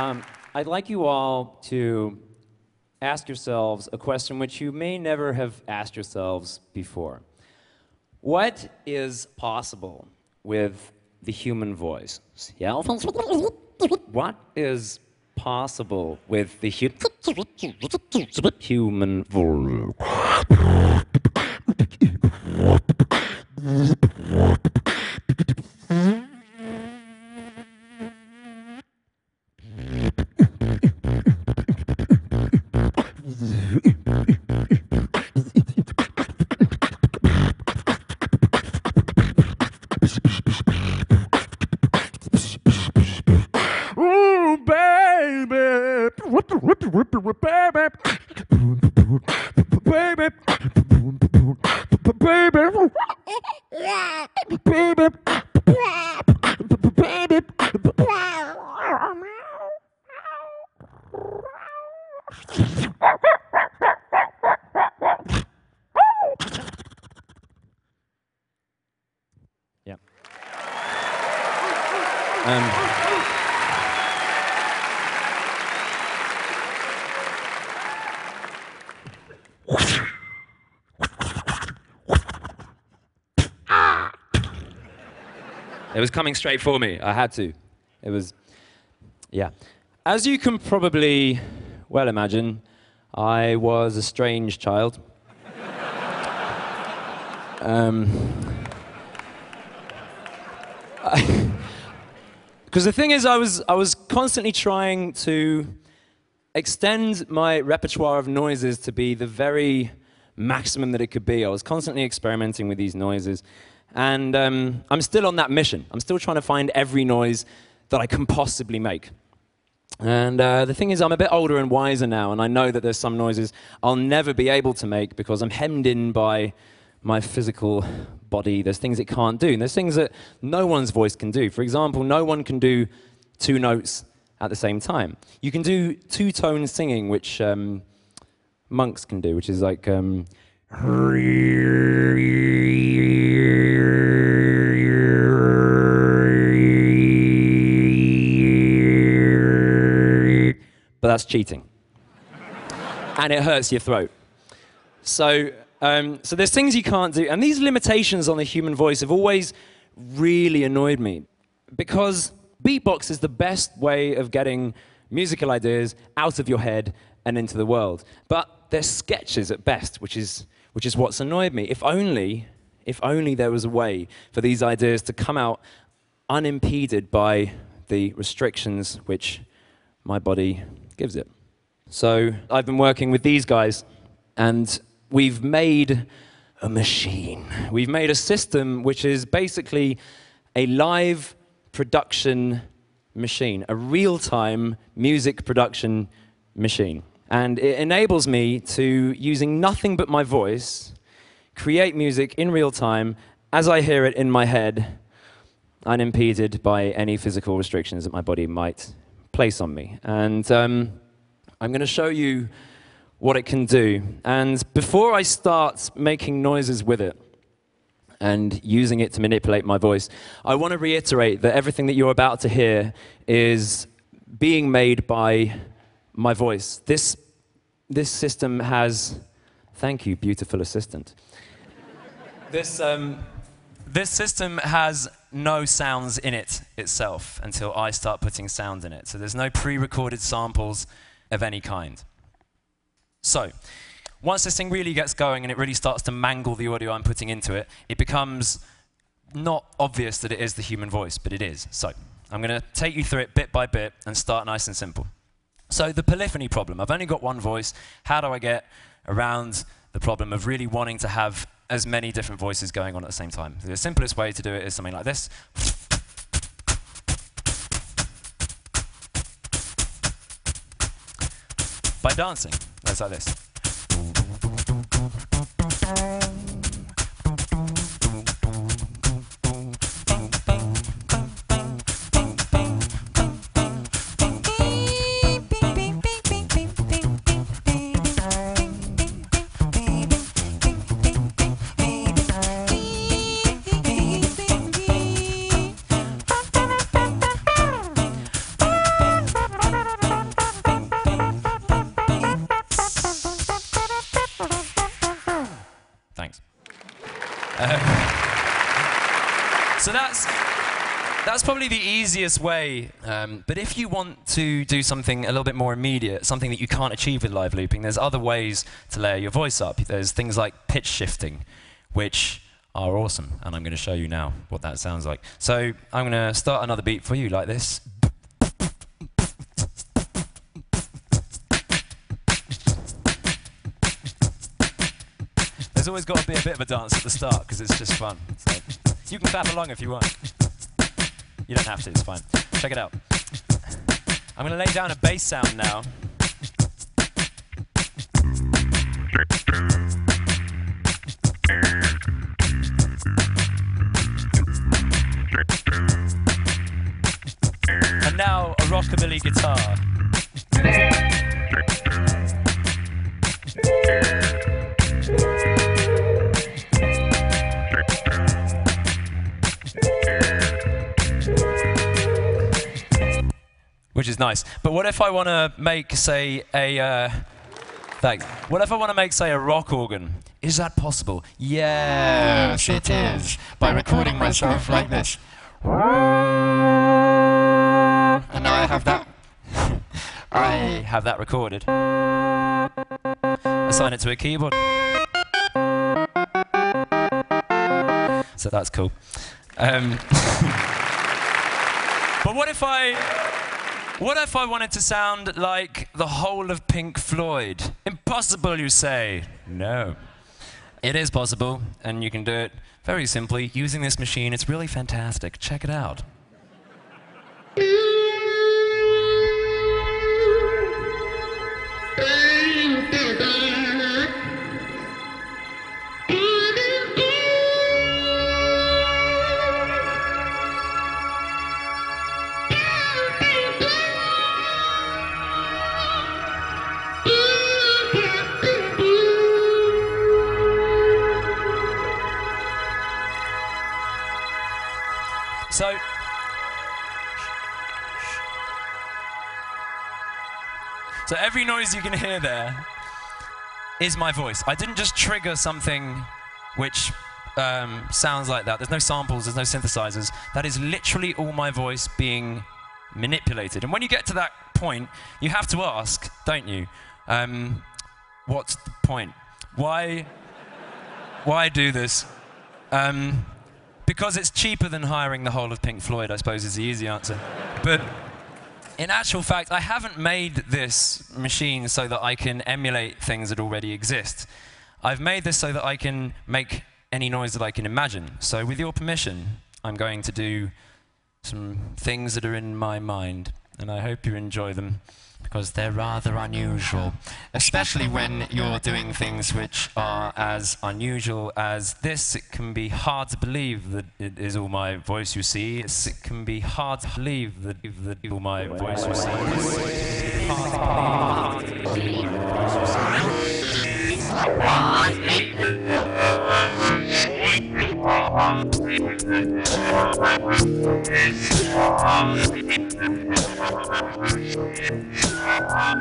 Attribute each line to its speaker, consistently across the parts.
Speaker 1: Um, I'd like you all to ask yourselves a question which you may never have asked yourselves before. What is possible with the human voice? What is possible with the hu- human voice? Um, it was coming straight for me. I had to. It was, yeah. As you can probably well imagine, I was a strange child. Because the thing is, I was, I was constantly trying to extend my repertoire of noises to be the very maximum that it could be. I was constantly experimenting with these noises. And um, I'm still on that mission. I'm still trying to find every noise that I can possibly make. And uh, the thing is, I'm a bit older and wiser now, and I know that there's some noises I'll never be able to make because I'm hemmed in by my physical body. There's things it can't do, and there's things that no one's voice can do. For example, no one can do two notes at the same time. You can do two tone singing, which um, monks can do, which is like. Um, but that's cheating. and it hurts your throat. So, um, so there's things you can't do. And these limitations on the human voice have always really annoyed me because beatbox is the best way of getting musical ideas out of your head and into the world. But they're sketches at best, which is, which is what's annoyed me. If only, if only there was a way for these ideas to come out unimpeded by the restrictions which my body gives it. So I've been working with these guys, and we've made a machine. We've made a system which is basically a live production machine, a real time music production machine. And it enables me to, using nothing but my voice, create music in real time as I hear it in my head, unimpeded by any physical restrictions that my body might place on me. And um, I'm going to show you what it can do. And before I start making noises with it and using it to manipulate my voice, I want to reiterate that everything that you're about to hear is being made by my voice. This, this system has, thank you, beautiful assistant. this, um, this system has no sounds in it itself until I start putting sound in it. So there's no pre-recorded samples of any kind. So, once this thing really gets going and it really starts to mangle the audio I'm putting into it, it becomes not obvious that it is the human voice, but it is. So, I'm going to take you through it bit by bit and start nice and simple. So, the polyphony problem. I've only got one voice. How do I get around the problem of really wanting to have as many different voices going on at the same time? The simplest way to do it is something like this. By dancing. That's like this. Um, so that's that's probably the easiest way. Um, but if you want to do something a little bit more immediate, something that you can't achieve with live looping, there's other ways to layer your voice up. There's things like pitch shifting, which are awesome, and I'm going to show you now what that sounds like. So I'm going to start another beat for you like this. There's always got to be a bit of a dance at the start because it's just fun. So you can clap along if you want. You don't have to, it's fine. Check it out. I'm going to lay down a bass sound now. And now a rockabilly guitar. Which is nice. But what if I want to make, say, a. Uh, thanks. What if I want to make, say, a rock organ? Is that possible? Yes, it is. By recording myself like this. And now I have that. I have that recorded. Assign it to a keyboard. So that's cool. Um, but what if I. What if I wanted to sound like the whole of Pink Floyd? Impossible, you say? No. It is possible, and you can do it very simply using this machine. It's really fantastic. Check it out. So every noise you can hear there is my voice. I didn't just trigger something which um, sounds like that. There's no samples, there's no synthesizers. That is literally all my voice being manipulated. And when you get to that point, you have to ask, don't you? Um, what's the point? Why? Why do this? Um, because it's cheaper than hiring the whole of Pink Floyd, I suppose, is the easy answer. But in actual fact, I haven't made this machine so that I can emulate things that already exist. I've made this so that I can make any noise that I can imagine. So, with your permission, I'm going to do some things that are in my mind, and I hope you enjoy them because they're rather unusual, especially when you're doing things which are as unusual as this. It can be hard to believe that it is all my voice you see. It can be hard to believe that, that all my voice you see. Um.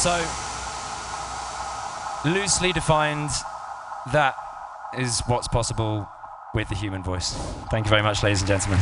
Speaker 1: So, loosely defined, that is what's possible with the human voice. Thank you very much, ladies and gentlemen.